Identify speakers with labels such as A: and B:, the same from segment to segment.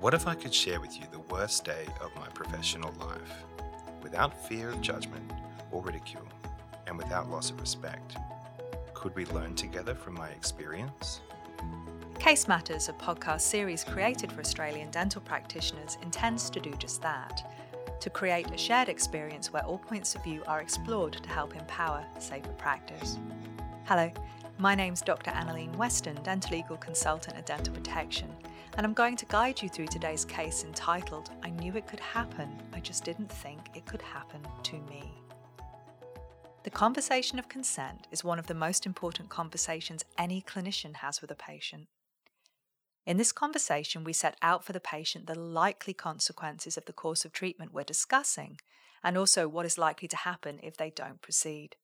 A: What if I could share with you the worst day of my professional life without fear of judgment or ridicule and without loss of respect? Could we learn together from my experience?
B: Case Matters, a podcast series created for Australian dental practitioners, intends to do just that to create a shared experience where all points of view are explored to help empower safer practice. Hello, my name's Dr. Annalene Weston, dental legal consultant at Dental Protection, and I'm going to guide you through today's case entitled I Knew It Could Happen, I Just Didn't Think It Could Happen to Me. The conversation of consent is one of the most important conversations any clinician has with a patient. In this conversation, we set out for the patient the likely consequences of the course of treatment we're discussing, and also what is likely to happen if they don't proceed.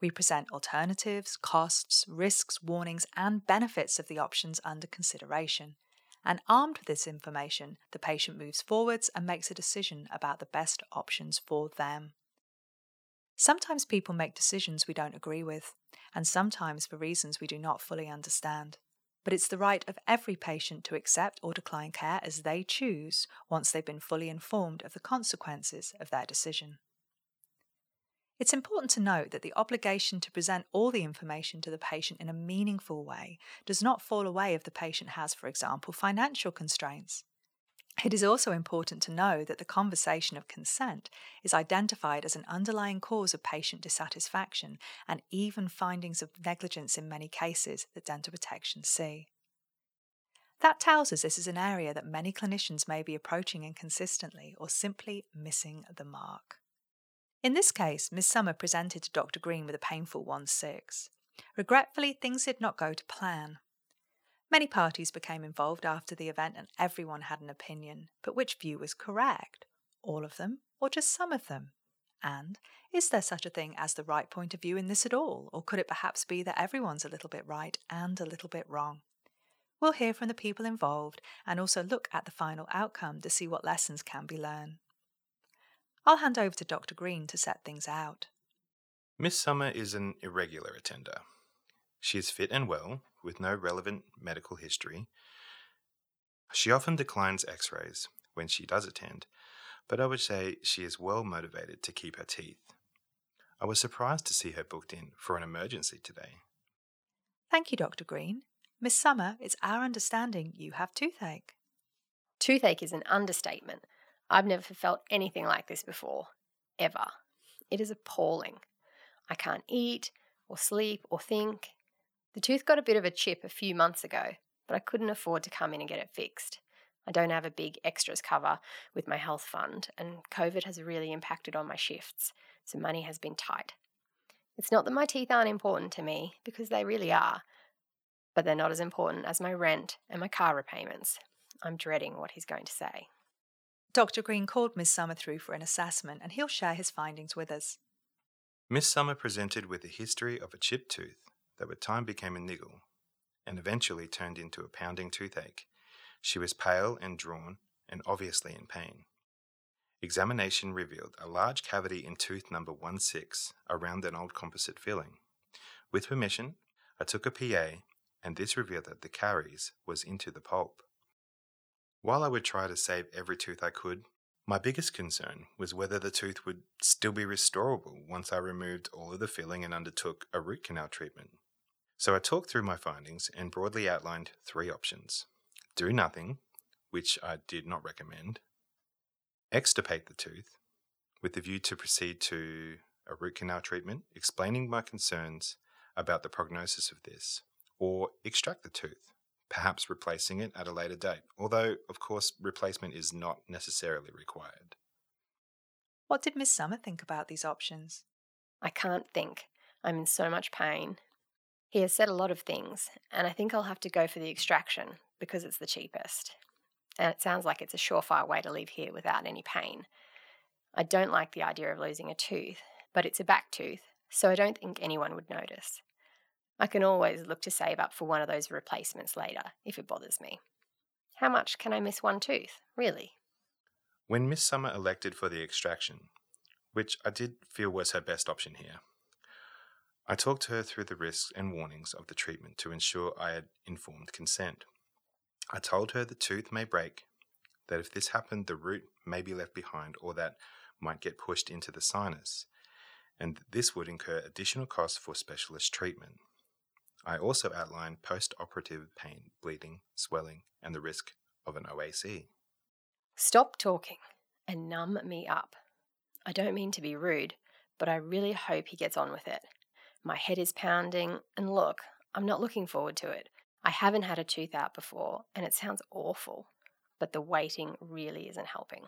B: We present alternatives, costs, risks, warnings, and benefits of the options under consideration. And armed with this information, the patient moves forwards and makes a decision about the best options for them. Sometimes people make decisions we don't agree with, and sometimes for reasons we do not fully understand. But it's the right of every patient to accept or decline care as they choose once they've been fully informed of the consequences of their decision. It's important to note that the obligation to present all the information to the patient in a meaningful way does not fall away if the patient has, for example, financial constraints. It is also important to know that the conversation of consent is identified as an underlying cause of patient dissatisfaction and even findings of negligence in many cases that dental protection see. That tells us this is an area that many clinicians may be approaching inconsistently or simply missing the mark. In this case, Miss Summer presented to Dr. Green with a painful 1 6. Regretfully, things did not go to plan. Many parties became involved after the event and everyone had an opinion, but which view was correct? All of them, or just some of them? And is there such a thing as the right point of view in this at all, or could it perhaps be that everyone's a little bit right and a little bit wrong? We'll hear from the people involved and also look at the final outcome to see what lessons can be learned. I'll hand over to Dr. Green to set things out.
A: Miss Summer is an irregular attender. She is fit and well, with no relevant medical history. She often declines x rays when she does attend, but I would say she is well motivated to keep her teeth. I was surprised to see her booked in for an emergency today.
B: Thank you, Dr. Green. Miss Summer, it's our understanding you have toothache.
C: Toothache is an understatement. I've never felt anything like this before, ever. It is appalling. I can't eat, or sleep, or think. The tooth got a bit of a chip a few months ago, but I couldn't afford to come in and get it fixed. I don't have a big extras cover with my health fund, and COVID has really impacted on my shifts, so money has been tight. It's not that my teeth aren't important to me, because they really are, but they're not as important as my rent and my car repayments. I'm dreading what he's going to say.
B: Dr. Green called Miss Summer through for an assessment and he'll share his findings with us.
A: Miss Summer presented with a history of a chipped tooth that with time became a niggle and eventually turned into a pounding toothache. She was pale and drawn and obviously in pain. Examination revealed a large cavity in tooth number 16 around an old composite filling. With permission, I took a PA and this revealed that the caries was into the pulp. While I would try to save every tooth I could, my biggest concern was whether the tooth would still be restorable once I removed all of the filling and undertook a root canal treatment. So I talked through my findings and broadly outlined three options. Do nothing, which I did not recommend, extirpate the tooth, with the view to proceed to a root canal treatment, explaining my concerns about the prognosis of this, or extract the tooth, perhaps replacing it at a later date, although, of course, replacement is not necessarily required.
B: What did Miss Summer think about these options?
C: I can't think. I'm in so much pain. He has said a lot of things, and I think I'll have to go for the extraction because it's the cheapest. And it sounds like it's a surefire way to leave here without any pain. I don't like the idea of losing a tooth, but it's a back tooth, so I don't think anyone would notice. I can always look to save up for one of those replacements later if it bothers me. How much can I miss one tooth, really?
A: When Miss Summer elected for the extraction, which I did feel was her best option here, I talked her through the risks and warnings of the treatment to ensure I had informed consent. I told her the tooth may break, that if this happened, the root may be left behind or that might get pushed into the sinus, and this would incur additional costs for specialist treatment. I also outline post operative pain, bleeding, swelling, and the risk of an OAC.
C: Stop talking and numb me up. I don't mean to be rude, but I really hope he gets on with it. My head is pounding, and look, I'm not looking forward to it. I haven't had a tooth out before, and it sounds awful, but the waiting really isn't helping.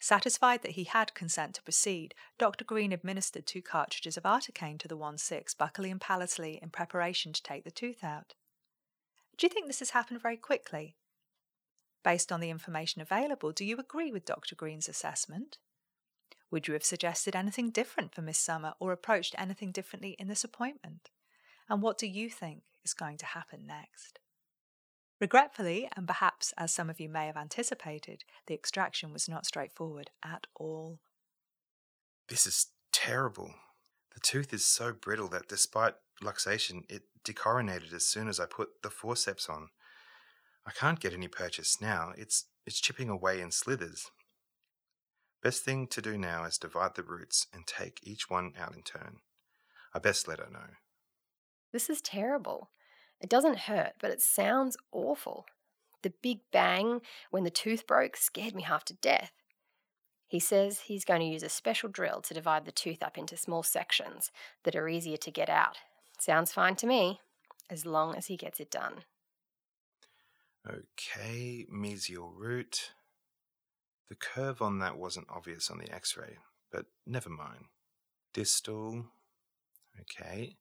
B: Satisfied that he had consent to proceed, Dr. Green administered two cartridges of articaine to the 1-6 buccally and palatally in preparation to take the tooth out. Do you think this has happened very quickly? Based on the information available, do you agree with Dr. Green's assessment? Would you have suggested anything different for Miss Summer or approached anything differently in this appointment? And what do you think is going to happen next? Regretfully, and perhaps as some of you may have anticipated, the extraction was not straightforward at all.
A: This is terrible. The tooth is so brittle that despite luxation, it decoronated as soon as I put the forceps on. I can't get any purchase now. It's it's chipping away in slithers. Best thing to do now is divide the roots and take each one out in turn. I best let her know.
C: This is terrible. It doesn't hurt, but it sounds awful. The big bang when the tooth broke scared me half to death. He says he's going to use a special drill to divide the tooth up into small sections that are easier to get out. Sounds fine to me, as long as he gets it done.
A: Okay, mesial root. The curve on that wasn't obvious on the x ray, but never mind. Distal. Okay,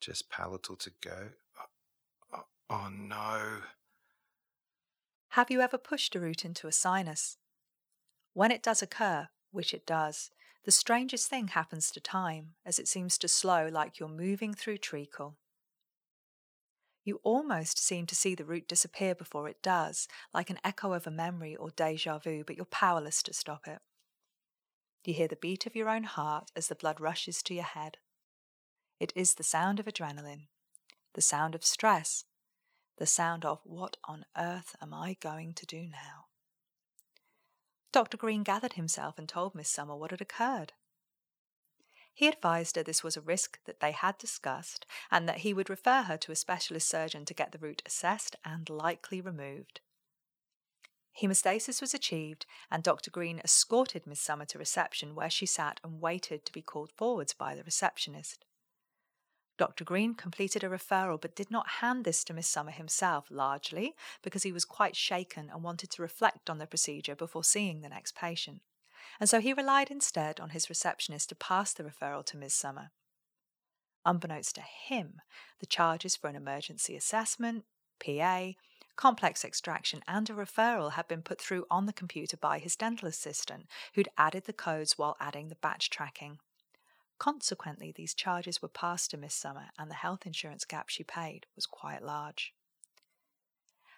A: just palatal to go. Oh no.
B: Have you ever pushed a root into a sinus? When it does occur, which it does, the strangest thing happens to time as it seems to slow like you're moving through treacle. You almost seem to see the root disappear before it does, like an echo of a memory or deja vu, but you're powerless to stop it. You hear the beat of your own heart as the blood rushes to your head. It is the sound of adrenaline, the sound of stress, the sound of, What on earth am I going to do now? Dr. Green gathered himself and told Miss Summer what had occurred. He advised her this was a risk that they had discussed and that he would refer her to a specialist surgeon to get the root assessed and likely removed. Hemostasis was achieved, and Dr. Green escorted Miss Summer to reception where she sat and waited to be called forwards by the receptionist. Dr. Green completed a referral but did not hand this to Miss Summer himself, largely because he was quite shaken and wanted to reflect on the procedure before seeing the next patient. And so he relied instead on his receptionist to pass the referral to Miss Summer. Unbeknownst to him, the charges for an emergency assessment, PA, complex extraction, and a referral had been put through on the computer by his dental assistant, who'd added the codes while adding the batch tracking. Consequently, these charges were passed to Miss Summer, and the health insurance gap she paid was quite large.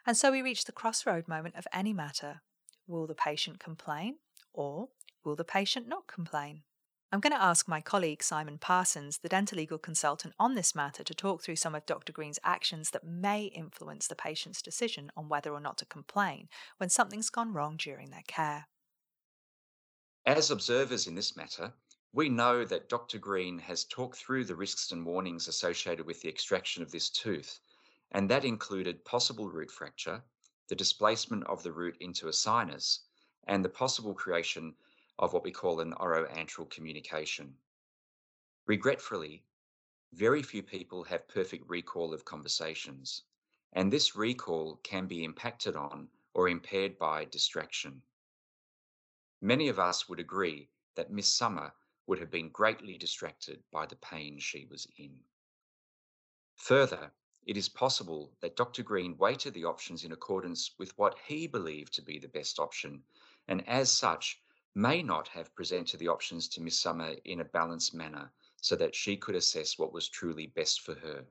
B: And so we reach the crossroad moment of any matter. Will the patient complain, or will the patient not complain? I'm going to ask my colleague Simon Parsons, the dental legal consultant on this matter, to talk through some of Dr. Green's actions that may influence the patient's decision on whether or not to complain when something's gone wrong during their care.
D: As observers in this matter, we know that Dr. Green has talked through the risks and warnings associated with the extraction of this tooth, and that included possible root fracture, the displacement of the root into a sinus, and the possible creation of what we call an oroantral communication. Regretfully, very few people have perfect recall of conversations, and this recall can be impacted on or impaired by distraction. Many of us would agree that Miss Summer would have been greatly distracted by the pain she was in. Further, it is possible that Dr. Green weighted the options in accordance with what he believed to be the best option, and as such, may not have presented the options to Miss Summer in a balanced manner so that she could assess what was truly best for her.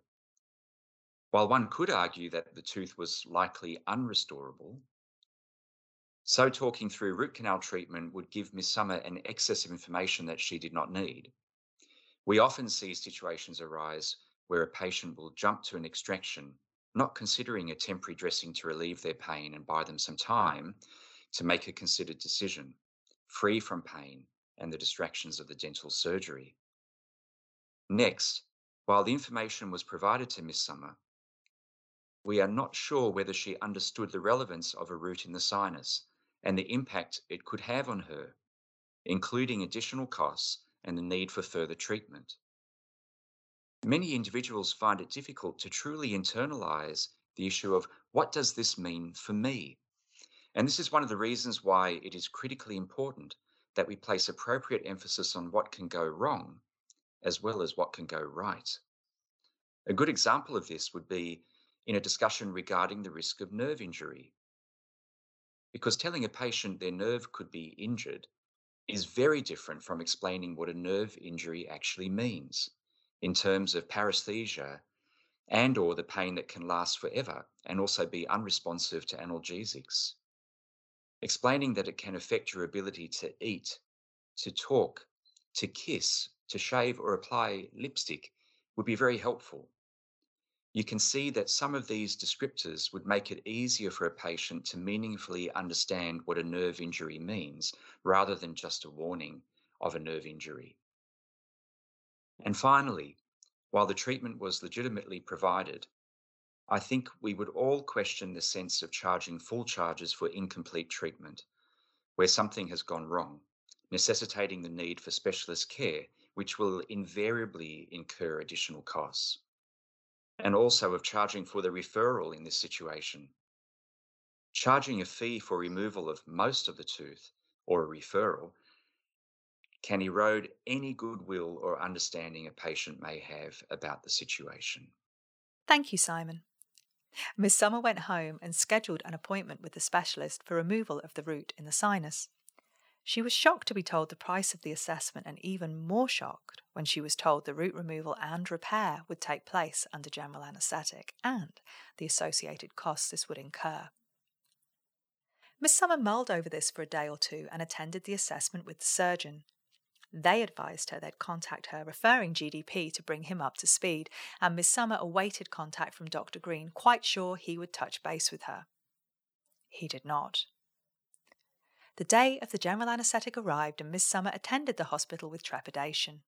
D: While one could argue that the tooth was likely unrestorable, so talking through root canal treatment would give Miss Summer an excess of information that she did not need. We often see situations arise where a patient will jump to an extraction not considering a temporary dressing to relieve their pain and buy them some time to make a considered decision, free from pain and the distractions of the dental surgery. Next, while the information was provided to Miss Summer, we are not sure whether she understood the relevance of a root in the sinus and the impact it could have on her, including additional costs and the need for further treatment. Many individuals find it difficult to truly internalize the issue of what does this mean for me? And this is one of the reasons why it is critically important that we place appropriate emphasis on what can go wrong as well as what can go right. A good example of this would be in a discussion regarding the risk of nerve injury. Because telling a patient their nerve could be injured is very different from explaining what a nerve injury actually means in terms of paresthesia and or the pain that can last forever and also be unresponsive to analgesics. Explaining that it can affect your ability to eat, to talk, to kiss, to shave or apply lipstick would be very helpful. You can see that some of these descriptors would make it easier for a patient to meaningfully understand what a nerve injury means rather than just a warning of a nerve injury. And finally, while the treatment was legitimately provided, I think we would all question the sense of charging full charges for incomplete treatment, where something has gone wrong, necessitating the need for specialist care, which will invariably incur additional costs and also of charging for the referral in this situation. Charging a fee for removal of most of the tooth or a referral can erode any goodwill or understanding a patient may have about the situation.
B: Thank you, Simon. Miss Summer went home and scheduled an appointment with the specialist for removal of the root in the sinus. She was shocked to be told the price of the assessment and even more shocked when she was told the root removal and repair would take place under general anaesthetic and the associated costs this would incur. Miss Summer mulled over this for a day or two and attended the assessment with the surgeon. They advised her they'd contact her referring GDP to bring him up to speed, and Miss Summer awaited contact from Dr. Green, quite sure he would touch base with her. He did not. The day of the general anaesthetic arrived, and Miss Summer attended the hospital with trepidation.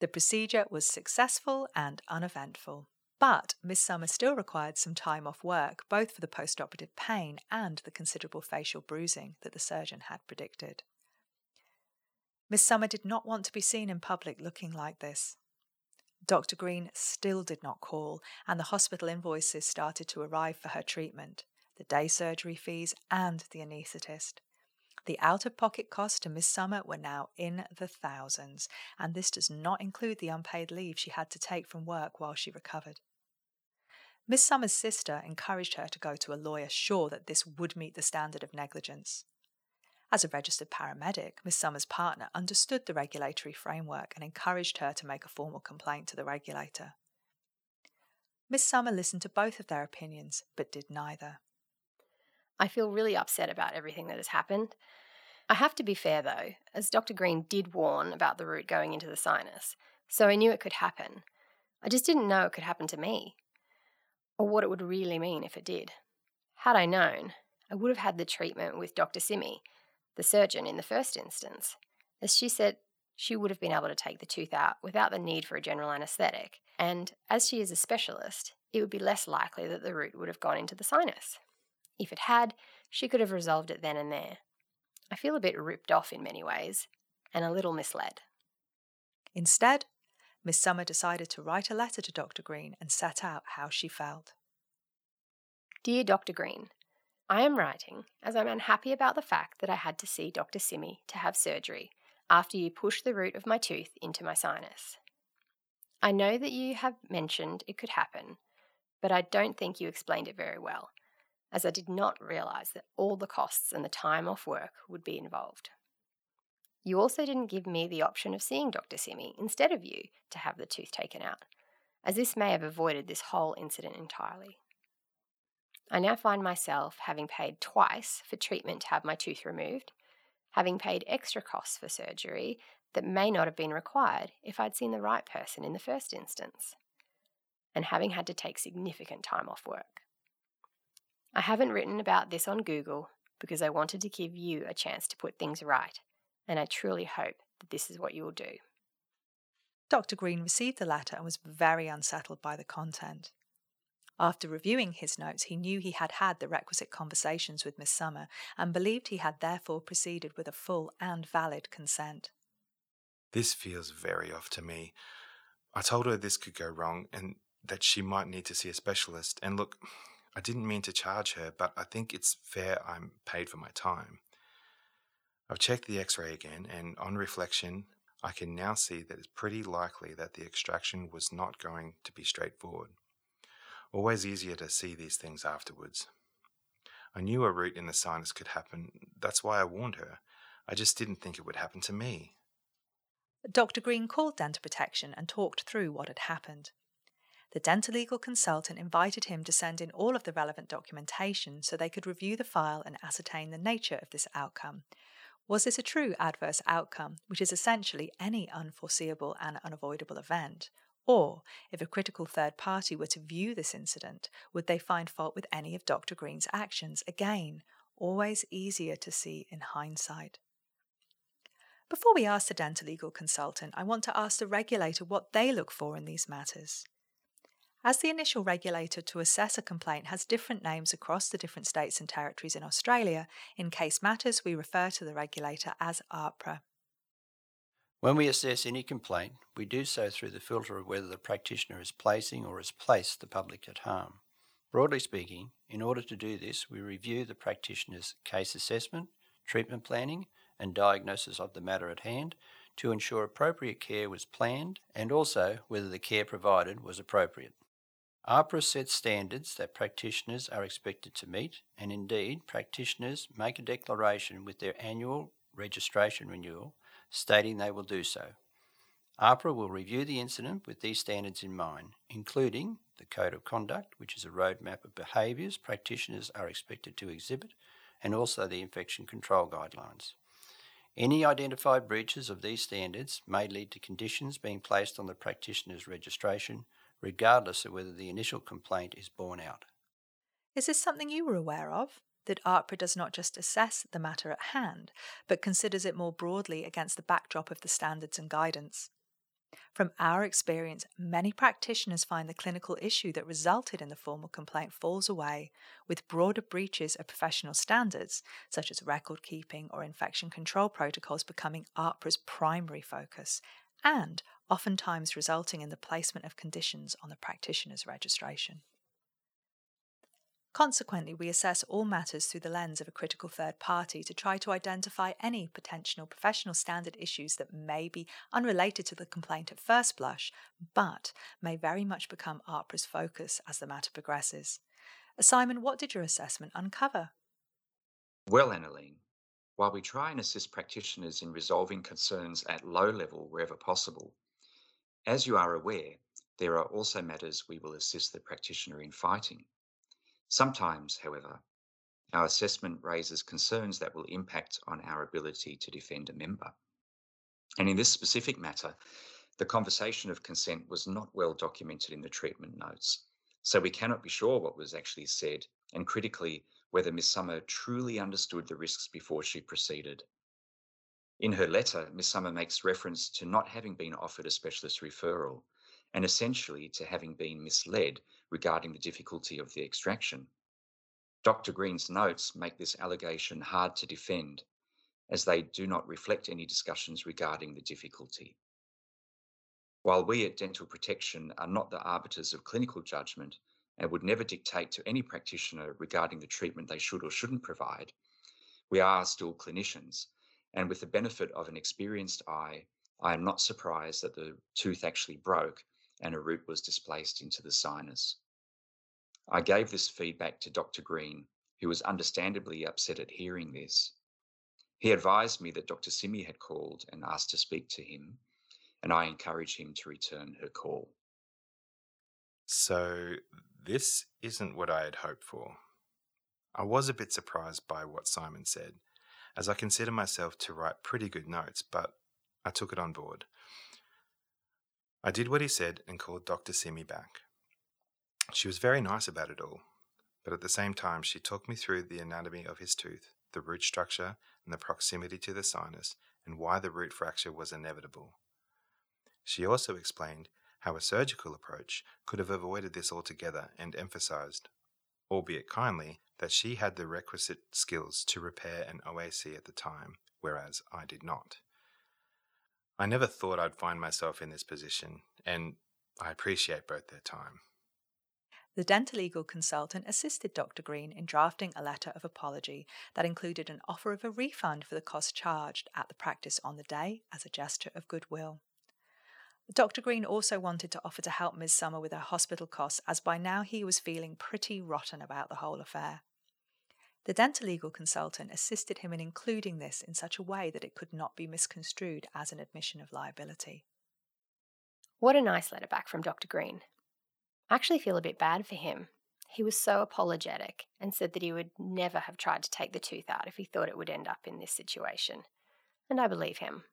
B: The procedure was successful and uneventful, but Miss Summer still required some time off work, both for the postoperative pain and the considerable facial bruising that the surgeon had predicted. Miss Summer did not want to be seen in public looking like this. Dr. Green still did not call, and the hospital invoices started to arrive for her treatment the day surgery fees and the anaesthetist. The out of pocket costs to Miss Summer were now in the thousands, and this does not include the unpaid leave she had to take from work while she recovered. Miss Summer's sister encouraged her to go to a lawyer, sure that this would meet the standard of negligence. As a registered paramedic, Miss Summer's partner understood the regulatory framework and encouraged her to make a formal complaint to the regulator. Miss Summer listened to both of their opinions, but did neither.
C: I feel really upset about everything that has happened. I have to be fair though, as Dr. Green did warn about the root going into the sinus, so I knew it could happen. I just didn't know it could happen to me, or what it would really mean if it did. Had I known, I would have had the treatment with Dr. Simi, the surgeon, in the first instance, as she said she would have been able to take the tooth out without the need for a general anaesthetic, and as she is a specialist, it would be less likely that the root would have gone into the sinus. If it had, she could have resolved it then and there. I feel a bit ripped off in many ways, and a little misled.
B: Instead, Miss Summer decided to write a letter to Dr. Green and set out how she felt.
C: Dear Dr. Green, I am writing as I'm unhappy about the fact that I had to see Dr. Simi to have surgery after you pushed the root of my tooth into my sinus. I know that you have mentioned it could happen, but I don't think you explained it very well as I did not realise that all the costs and the time off work would be involved. You also didn't give me the option of seeing Dr. Simi instead of you to have the tooth taken out, as this may have avoided this whole incident entirely. I now find myself having paid twice for treatment to have my tooth removed, having paid extra costs for surgery that may not have been required if I'd seen the right person in the first instance. and having had to take significant time off work. I haven't written about this on Google because I wanted to give you a chance to put things right, and I truly hope that this is what you will do.
B: Dr. Green received the letter and was very unsettled by the content. After reviewing his notes, he knew he had had the requisite conversations with Miss Summer and believed he had therefore proceeded with a full and valid consent.
A: This feels very off to me. I told her this could go wrong and that she might need to see a specialist. And look, I didn't mean to charge her, but I think it's fair I'm paid for my time. I've checked the x ray again, and on reflection, I can now see that it's pretty likely that the extraction was not going to be straightforward. Always easier to see these things afterwards. I knew a root in the sinus could happen, that's why I warned her. I just didn't think it would happen to me.
B: Dr. Green called Dental Protection and talked through what had happened. The dental legal consultant invited him to send in all of the relevant documentation so they could review the file and ascertain the nature of this outcome. Was this a true adverse outcome, which is essentially any unforeseeable and unavoidable event? Or, if a critical third party were to view this incident, would they find fault with any of Dr. Green's actions? Again, always easier to see in hindsight. Before we ask the dental legal consultant, I want to ask the regulator what they look for in these matters. As the initial regulator to assess a complaint has different names across the different states and territories in Australia, in case matters we refer to the regulator as AHPRA.
E: When we assess any complaint, we do so through the filter of whether the practitioner is placing or has placed the public at harm. Broadly speaking, in order to do this, we review the practitioner's case assessment, treatment planning, and diagnosis of the matter at hand to ensure appropriate care was planned and also whether the care provided was appropriate. AHPRA sets standards that practitioners are expected to meet, and indeed, practitioners make a declaration with their annual registration renewal stating they will do so. AHPRA will review the incident with these standards in mind, including the Code of Conduct, which is a roadmap of behaviours practitioners are expected to exhibit, and also the Infection Control Guidelines. Any identified breaches of these standards may lead to conditions being placed on the practitioner's registration, regardless of whether the initial complaint is borne out.
B: Is this something you were aware of? That AHPRA does not just assess the matter at hand, but considers it more broadly against the backdrop of the standards and guidance. From our experience, many practitioners find the clinical issue that resulted in the formal complaint falls away, with broader breaches of professional standards, such as record keeping or infection control protocols, becoming AHPRA's primary focus, and oftentimes resulting in the placement of conditions on the practitioner's registration. Consequently, we assess all matters through the lens of a critical third party to try to identify any potential professional standard issues that may be unrelated to the complaint at first blush, but may very much become AHPRA's focus as the matter progresses. Uh, Simon, what did your assessment uncover?
D: Well, Annalene, while we try and assist practitioners in resolving concerns at low level wherever possible, as you are aware, there are also matters we will assist the practitioner in fighting. Sometimes, however, our assessment raises concerns that will impact on our ability to defend a member. And in this specific matter, the conversation of consent was not well documented in the treatment notes, so we cannot be sure what was actually said, and critically, whether Miss Summer truly understood the risks before she proceeded. In her letter, Miss Summer makes reference to not having been offered a specialist referral and essentially to having been misled regarding the difficulty of the extraction. Dr. Green's notes make this allegation hard to defend, as they do not reflect any discussions regarding the difficulty. While we at Dental Protection are not the arbiters of clinical judgment and would never dictate to any practitioner regarding the treatment they should or shouldn't provide, we are still clinicians, and with the benefit of an experienced eye, I am not surprised that the tooth actually broke and a root was displaced into the sinus. I gave this feedback to Dr. Green, who was understandably upset at hearing this. He advised me that Dr. Simi had called and asked to speak to him, and I encouraged him to return her call.
A: So, this isn't what I had hoped for. I was a bit surprised by what Simon said, as I consider myself to write pretty good notes, but I took it on board. I did what he said and called Dr. Simi back. She was very nice about it all, but at the same time, she talked me through the anatomy of his tooth, the root structure, and the proximity to the sinus, and why the root fracture was inevitable. She also explained how a surgical approach could have avoided this altogether and emphasized, albeit kindly, that she had the requisite skills to repair an OAC at the time, whereas I did not. I never thought I'd find myself in this position, and I appreciate both their time.
B: The dental legal consultant assisted Dr. Green in drafting a letter of apology that included an offer of a refund for the cost charged at the practice on the day as a gesture of goodwill. Dr. Green also wanted to offer to help Ms. Summer with her hospital costs, as by now he was feeling pretty rotten about the whole affair. The dental legal consultant assisted him in including this in such a way that it could not be misconstrued as an admission of liability.
C: What a nice letter back from Dr. Green. I actually feel a bit bad for him. He was so apologetic and said that he would never have tried to take the tooth out if he thought it would end up in this situation. And I believe him.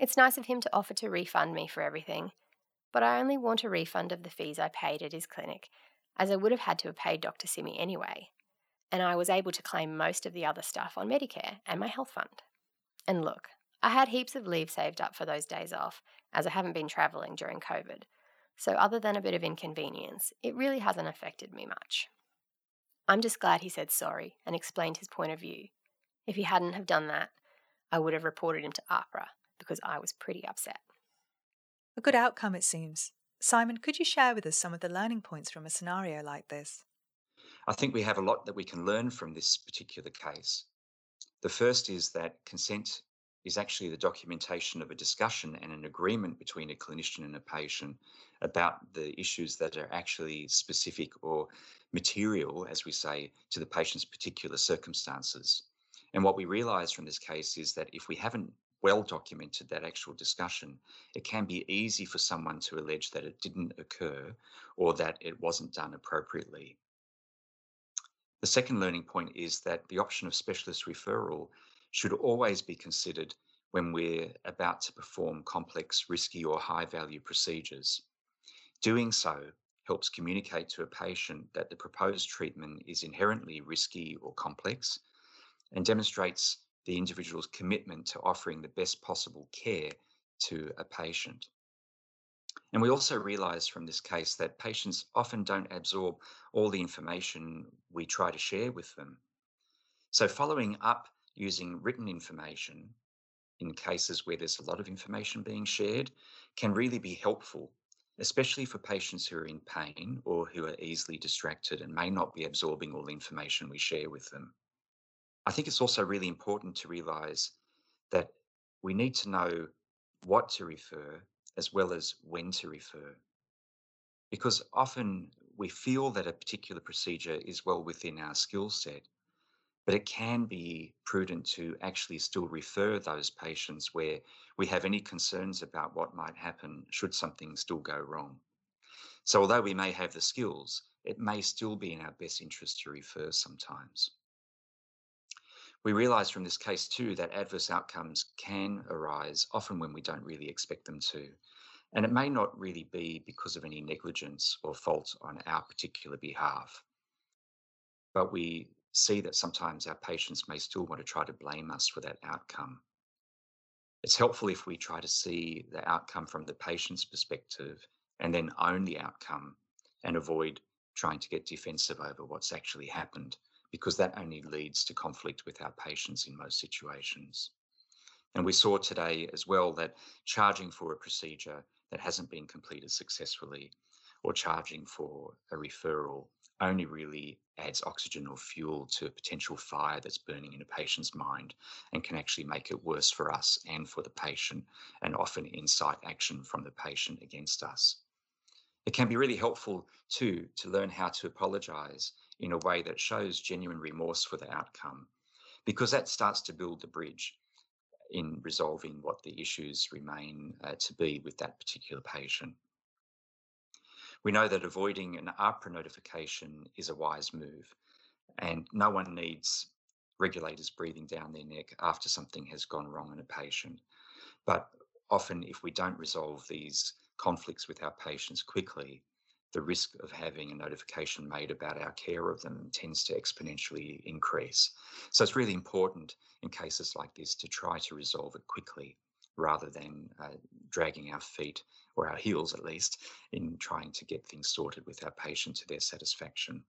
C: It's nice of him to offer to refund me for everything, but I only want a refund of the fees I paid at his clinic, as I would have had to have paid Dr. Simi anyway. And I was able to claim most of the other stuff on Medicare and my health fund. And look, I had heaps of leave saved up for those days off, as I haven't been travelling during COVID. So, other than a bit of inconvenience, it really hasn't affected me much. I'm just glad he said sorry and explained his point of view. If he hadn't have done that, I would have reported him to AHPRA because I was pretty upset.
B: A good outcome, it seems. Simon, could you share with us some of the learning points from a scenario like this?
D: I think we have a lot that we can learn from this particular case. The first is that consent is actually the documentation of a discussion and an agreement between a clinician and a patient about the issues that are actually specific or material, as we say, to the patient's particular circumstances. And what we realize from this case is that if we haven't well documented that actual discussion, it can be easy for someone to allege that it didn't occur or that it wasn't done appropriately. The second learning point is that the option of specialist referral should always be considered when we're about to perform complex, risky, or high value procedures. Doing so helps communicate to a patient that the proposed treatment is inherently risky or complex and demonstrates the individual's commitment to offering the best possible care to a patient. And we also realize from this case that patients often don't absorb all the information we try to share with them. So, following up using written information in cases where there's a lot of information being shared can really be helpful, especially for patients who are in pain or who are easily distracted and may not be absorbing all the information we share with them. I think it's also really important to realize that we need to know what to refer as well as when to refer. Because often we feel that a particular procedure is well within our skill set, but it can be prudent to actually still refer those patients where we have any concerns about what might happen should something still go wrong. So, although we may have the skills, it may still be in our best interest to refer sometimes. We realise from this case too that adverse outcomes can arise often when we don't really expect them to. And it may not really be because of any negligence or fault on our particular behalf. But we see that sometimes our patients may still want to try to blame us for that outcome. It's helpful if we try to see the outcome from the patient's perspective and then own the outcome and avoid trying to get defensive over what's actually happened, because that only leads to conflict with our patients in most situations. And we saw today as well that charging for a procedure that hasn't been completed successfully or charging for a referral only really adds oxygen or fuel to a potential fire that's burning in a patient's mind and can actually make it worse for us and for the patient, and often incite action from the patient against us. It can be really helpful too to learn how to apologize in a way that shows genuine remorse for the outcome, because that starts to build the bridge in resolving what the issues remain uh, to be with that particular patient. We know that avoiding an AHPRA notification is a wise move, and no one needs regulators breathing down their neck after something has gone wrong in a patient. But often, if we don't resolve these conflicts with our patients quickly, the risk of having a notification made about our care of them tends to exponentially increase. So it's really important in cases like this to try to resolve it quickly rather than uh, dragging our feet or our heels at least in trying to get things sorted with our patient to their satisfaction.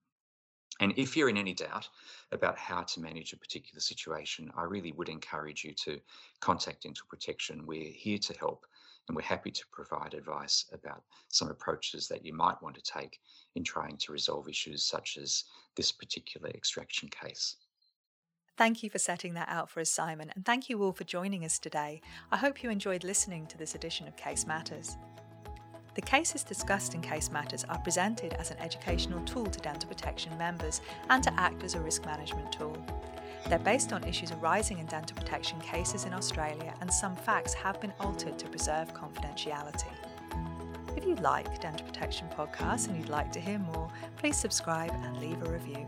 D: And if you're in any doubt about how to manage a particular situation, I really would encourage you to contact Dental Protection. We're here to help and we're happy to provide advice about some approaches that you might want to take in trying to resolve issues such as this particular extraction case.
B: Thank you for setting that out for us, Simon, and thank you all for joining us today. I hope you enjoyed listening to this edition of Case Matters. The cases discussed in Case Matters are presented as an educational tool to dental protection members and to act as a risk management tool. They're based on issues arising in dental protection cases in Australia, and some facts have been altered to preserve confidentiality. If you like Dental Protection podcasts and you'd like to hear more, please subscribe and leave a review.